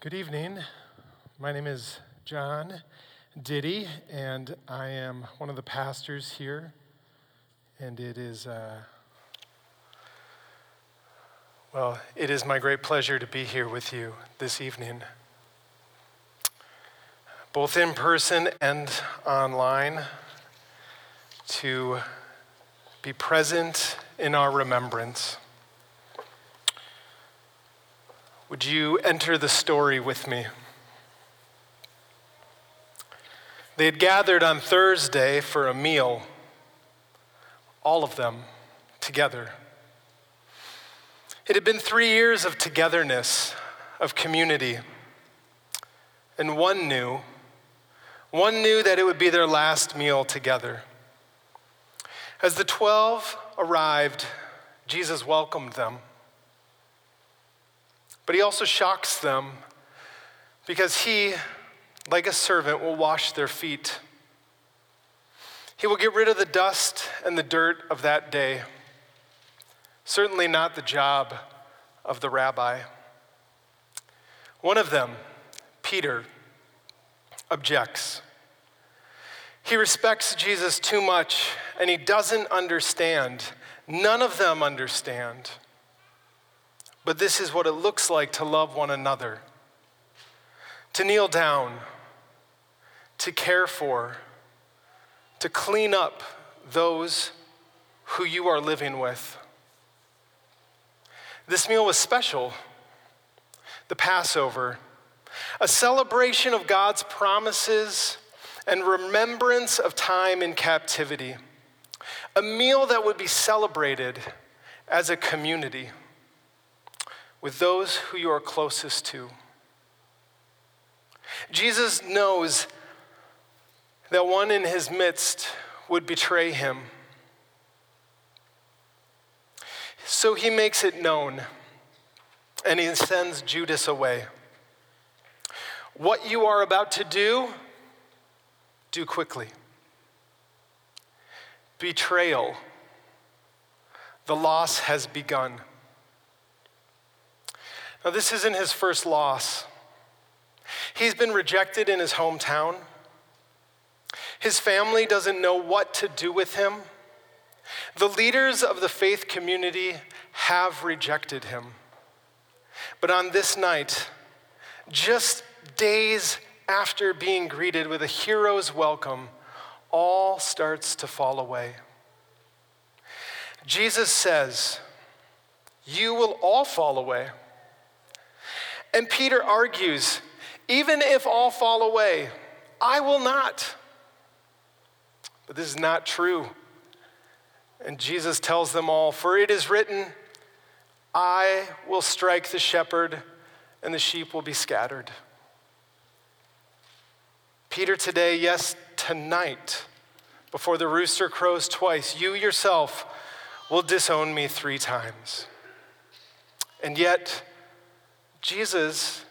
Good evening. My name is John Diddy, and I am one of the pastors here. And it is, uh, well, it is my great pleasure to be here with you this evening, both in person and online, to be present in our remembrance. Would you enter the story with me? They had gathered on Thursday for a meal, all of them together. It had been three years of togetherness, of community, and one knew, one knew that it would be their last meal together. As the twelve arrived, Jesus welcomed them. But he also shocks them because he, like a servant, will wash their feet. He will get rid of the dust and the dirt of that day. Certainly not the job of the rabbi. One of them, Peter, objects. He respects Jesus too much and he doesn't understand. None of them understand but this is what it looks like to love one another to kneel down, to care for, to clean up those who you are living with. This meal was special, the Passover, a celebration of God's promises and remembrance of time in captivity, a meal that would be celebrated as a community with those who you are closest to. Jesus knows that one in his midst would betray him. So he makes it known and he sends Judas away. What you are about to do, do quickly. Betrayal. The loss has begun. Now, this isn't his first loss. He's been rejected in his hometown. His family doesn't know what to do with him. The leaders of the faith community have rejected him. But on this night, just days after being greeted with a hero's welcome, all starts to fall away. Jesus says, You will all fall away. And Peter argues, even if all fall away, I will not. But this is not true. And Jesus tells them all, For it is written, I will strike the shepherd, and the sheep will be scattered. Peter, today, yes, tonight, before the rooster crows twice, you yourself will disown me three times. And yet, Jesus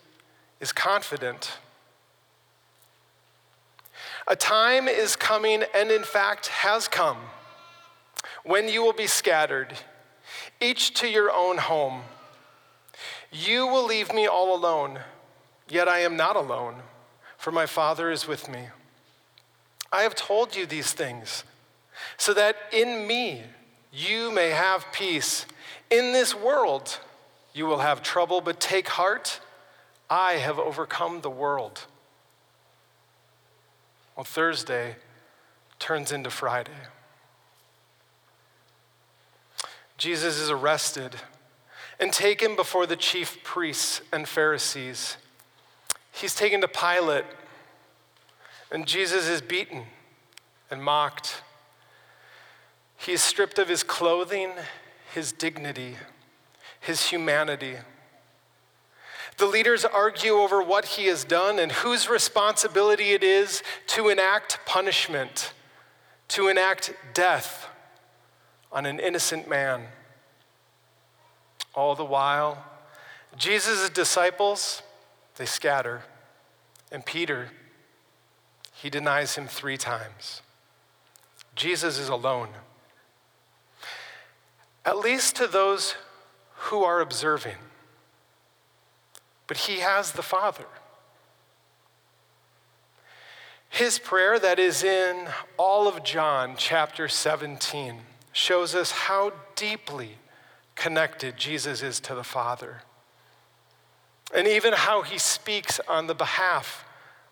is confident. A time is coming, and in fact has come, when you will be scattered, each to your own home. You will leave me all alone, yet I am not alone, for my Father is with me. I have told you these things, so that in me you may have peace. In this world, you will have trouble, but take heart. I have overcome the world. Well, Thursday turns into Friday. Jesus is arrested and taken before the chief priests and Pharisees. He's taken to Pilate, and Jesus is beaten and mocked. He is stripped of his clothing, his dignity his humanity. The leaders argue over what he has done and whose responsibility it is to enact punishment, to enact death on an innocent man. All the while, Jesus' disciples, they scatter. And Peter, he denies him three times. Jesus is alone. At least to those who are observing. but he has the Father. His prayer, that is in all of John chapter 17, shows us how deeply connected Jesus is to the Father, and even how he speaks on the behalf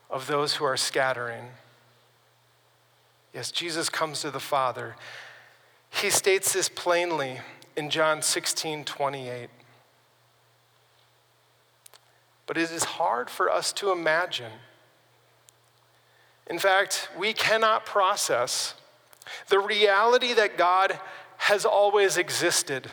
of those who are scattering. Yes, Jesus comes to the Father. He states this plainly in John 16 28. But it is hard for us to imagine. In fact, we cannot process the reality that God has always existed.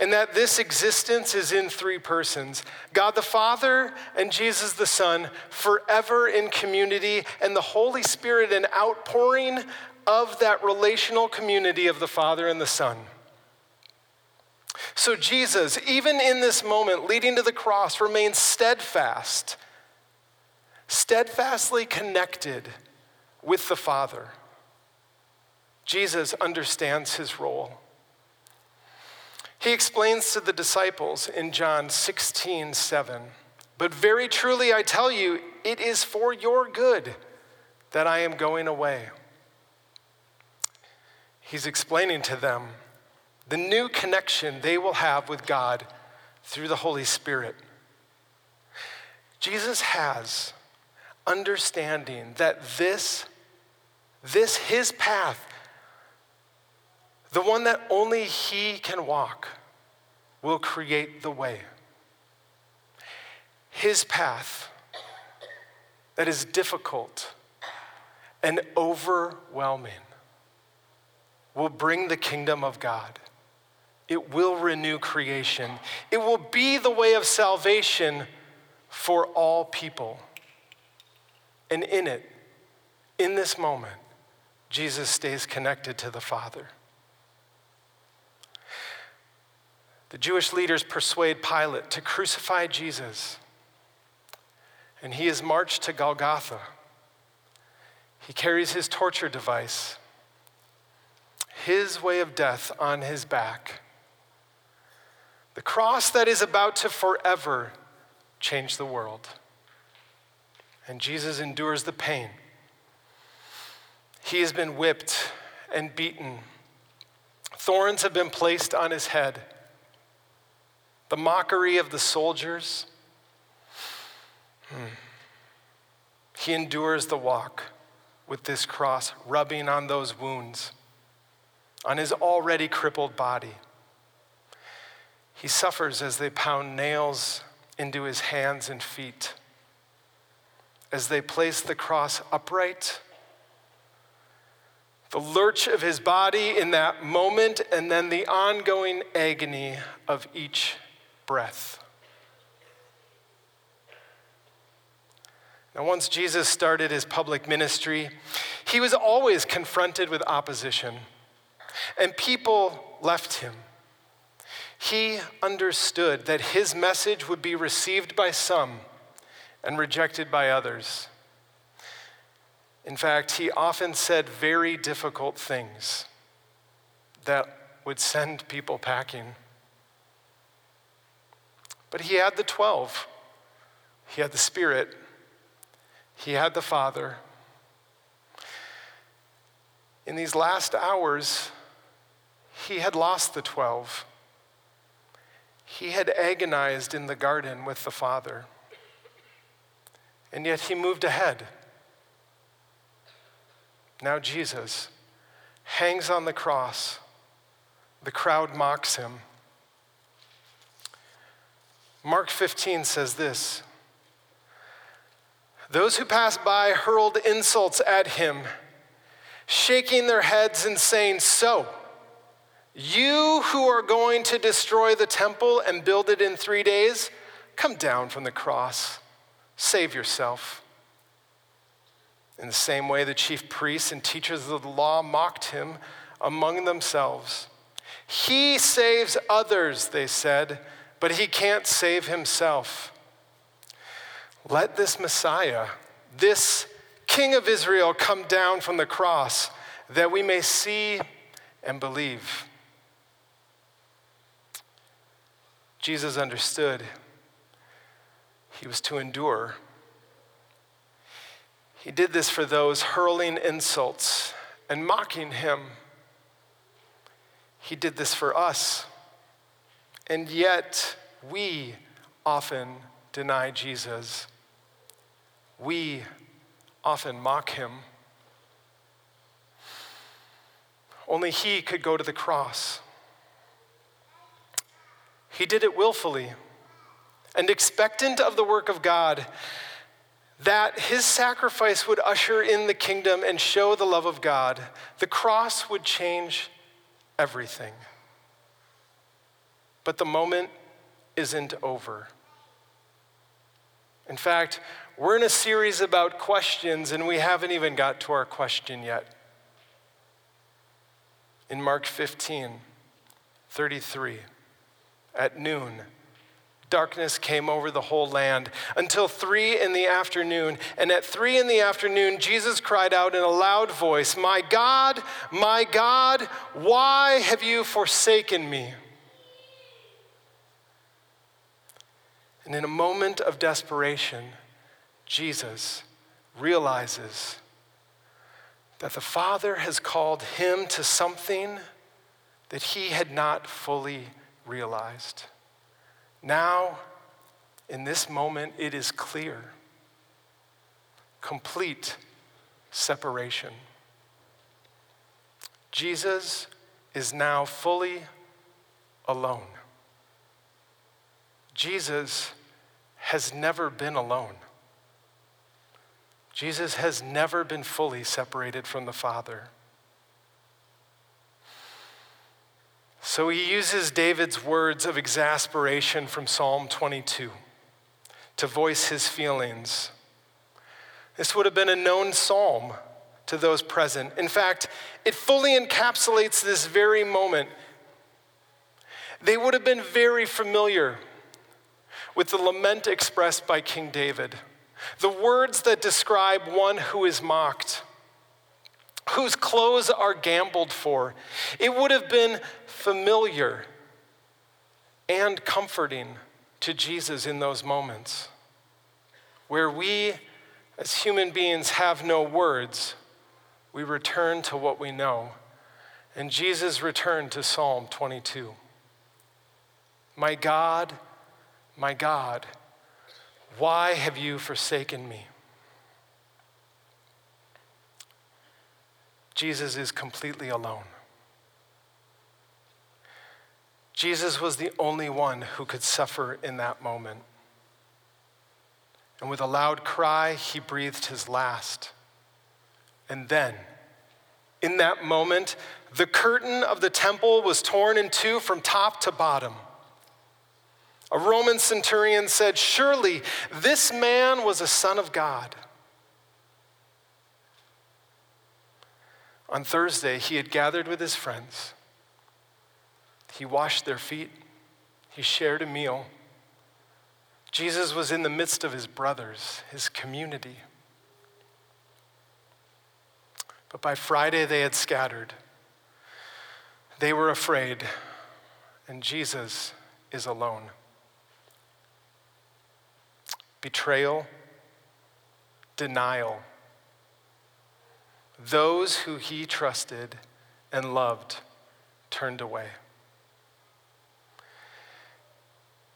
And that this existence is in three persons God the Father and Jesus the Son, forever in community, and the Holy Spirit, an outpouring of that relational community of the Father and the Son. So, Jesus, even in this moment leading to the cross, remains steadfast, steadfastly connected with the Father. Jesus understands his role. He explains to the disciples in John 16, 7, But very truly I tell you, it is for your good that I am going away. He's explaining to them the new connection they will have with God through the Holy Spirit. Jesus has understanding that this, this, his path, the one that only he can walk, will create the way. His path that is difficult and overwhelming will bring the kingdom of God. It will renew creation. It will be the way of salvation for all people. And in it, in this moment, Jesus stays connected to the Father. The Jewish leaders persuade Pilate to crucify Jesus, and he is marched to Golgotha. He carries his torture device, his way of death on his back. The cross that is about to forever change the world. And Jesus endures the pain. He has been whipped and beaten. Thorns have been placed on his head. The mockery of the soldiers. Hmm. He endures the walk with this cross, rubbing on those wounds, on his already crippled body. He suffers as they pound nails into his hands and feet, as they place the cross upright. The lurch of his body in that moment, and then the ongoing agony of each breath. Now, once Jesus started his public ministry, he was always confronted with opposition, and people left him. He understood that his message would be received by some and rejected by others. In fact, he often said very difficult things that would send people packing. But he had the 12. He had the Spirit. He had the Father. In these last hours, he had lost the 12. He had agonized in the garden with the Father, and yet he moved ahead. Now Jesus hangs on the cross. The crowd mocks him. Mark 15 says this Those who passed by hurled insults at him, shaking their heads and saying, So, you who are going to destroy the temple and build it in three days, come down from the cross. Save yourself. In the same way, the chief priests and teachers of the law mocked him among themselves. He saves others, they said, but he can't save himself. Let this Messiah, this King of Israel, come down from the cross that we may see and believe. Jesus understood he was to endure. He did this for those hurling insults and mocking him. He did this for us. And yet, we often deny Jesus. We often mock him. Only he could go to the cross. He did it willfully and expectant of the work of God, that his sacrifice would usher in the kingdom and show the love of God. The cross would change everything. But the moment isn't over. In fact, we're in a series about questions, and we haven't even got to our question yet. In Mark 15, 33, at noon, darkness came over the whole land until three in the afternoon. And at three in the afternoon, Jesus cried out in a loud voice, My God, my God, why have you forsaken me? And in a moment of desperation, Jesus realizes that the Father has called him to something that he had not fully realized. Now, in this moment, it is clear complete separation. Jesus is now fully alone. Jesus has never been alone. Jesus has never been fully separated from the Father. So he uses David's words of exasperation from Psalm 22 to voice his feelings. This would have been a known psalm to those present. In fact, it fully encapsulates this very moment. They would have been very familiar with the lament expressed by King David, the words that describe one who is mocked whose clothes are gambled for. It would have been familiar and comforting to Jesus in those moments where we, as human beings, have no words. We return to what we know. And Jesus returned to Psalm 22. My God, my God, why have you forsaken me? Jesus is completely alone. Jesus was the only one who could suffer in that moment. And with a loud cry, he breathed his last. And then, in that moment, the curtain of the temple was torn in two from top to bottom. A Roman centurion said, Surely this man was a son of God. On Thursday, he had gathered with his friends. He washed their feet. He shared a meal. Jesus was in the midst of his brothers, his community. But by Friday, they had scattered. They were afraid, and Jesus is alone. Betrayal, denial, those who he trusted and loved turned away.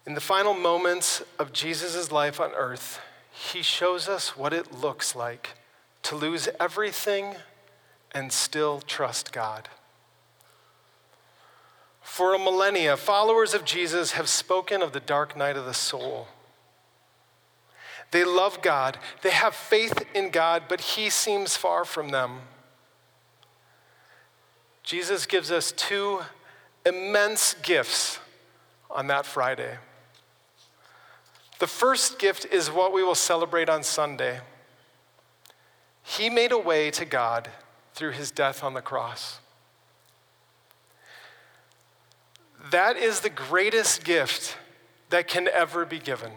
In the final moments of Jesus' life on earth, he shows us what it looks like to lose everything and still trust God. For a millennia, followers of Jesus have spoken of the dark night of the soul. They love God, they have faith in God, but He seems far from them. Jesus gives us two immense gifts on that Friday. The first gift is what we will celebrate on Sunday. He made a way to God through his death on the cross. That is the greatest gift that can ever be given.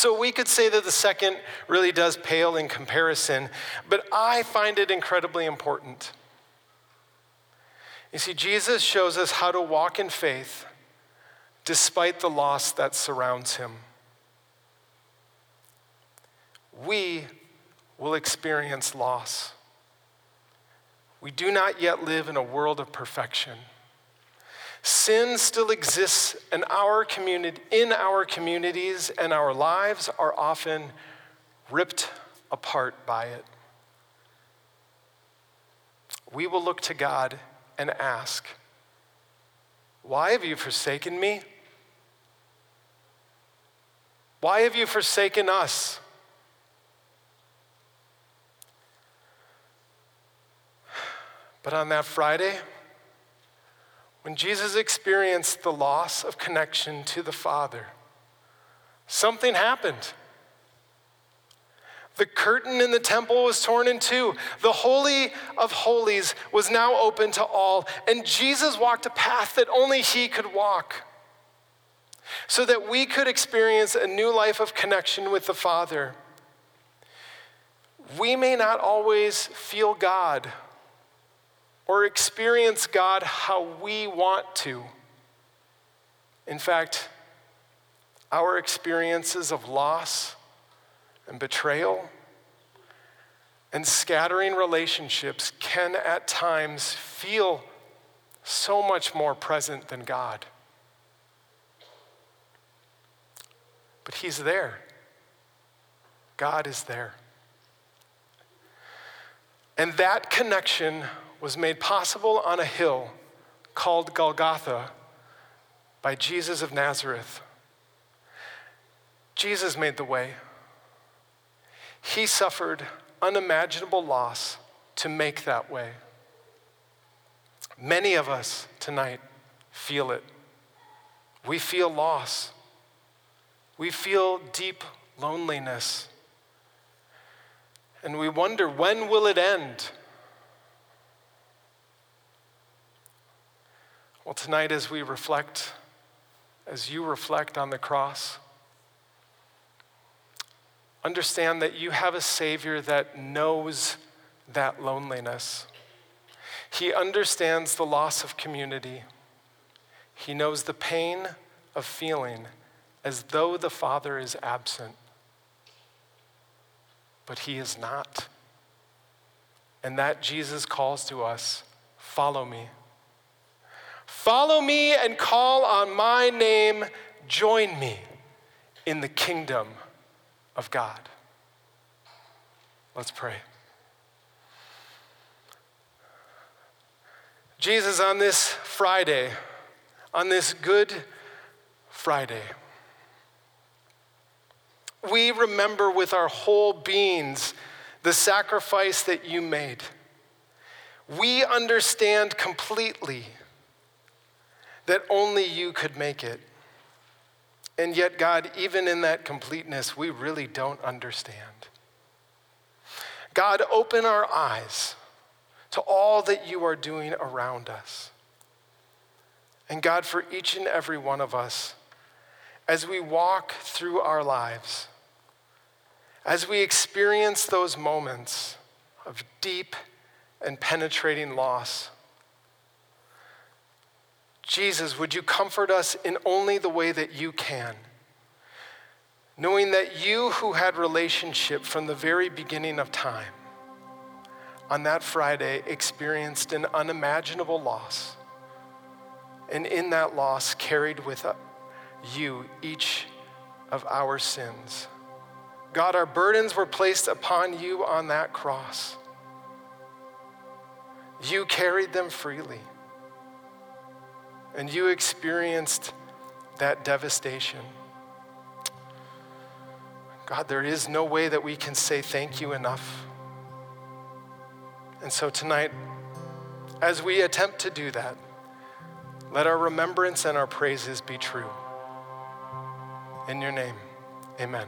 So we could say that the second really does pale in comparison, but I find it incredibly important. You see, Jesus shows us how to walk in faith despite the loss that surrounds him. we will experience loss. We do not yet live in a world of perfection. Sin still exists in our, community, in our communities, and our lives are often ripped apart by it. We will look to God and ask, Why have you forsaken me? Why have you forsaken us? But on that Friday, when Jesus experienced the loss of connection to the Father, something happened. The curtain in the temple was torn in two. The Holy of Holies was now open to all, and Jesus walked a path that only He could walk so that we could experience a new life of connection with the Father. We may not always feel God or experience God how we want to. In fact, our experiences of loss and betrayal and scattering relationships can at times feel so much more present than God. But He's there. God is there. And that connection was made possible on a hill called Golgotha by Jesus of Nazareth. Jesus made the way. He suffered unimaginable loss to make that way. Many of us tonight feel it. We feel loss. We feel deep loneliness. And we wonder when will it end? Well, tonight, as we reflect, as you reflect on the cross, understand that you have a Savior that knows that loneliness. He understands the loss of community. He knows the pain of feeling as though the Father is absent. But He is not. And that Jesus calls to us follow me. Follow me and call on my name. Join me in the kingdom of God. Let's pray. Jesus, on this Friday, on this Good Friday, we remember with our whole beings the sacrifice that you made. We understand completely that only you could make it. And yet, God, even in that completeness, we really don't understand. God, open our eyes to all that you are doing around us. And God, for each and every one of us, as we walk through our lives, as we experience those moments of deep and penetrating loss, Jesus, would you comfort us in only the way that you can? Knowing that you, who had relationship from the very beginning of time, on that Friday experienced an unimaginable loss. And in that loss, carried with you each of our sins. God, our burdens were placed upon you on that cross. You carried them freely and you experienced that devastation. God, there is no way that we can say thank you enough. And so tonight, as we attempt to do that, let our remembrance and our praises be true. In your name, amen.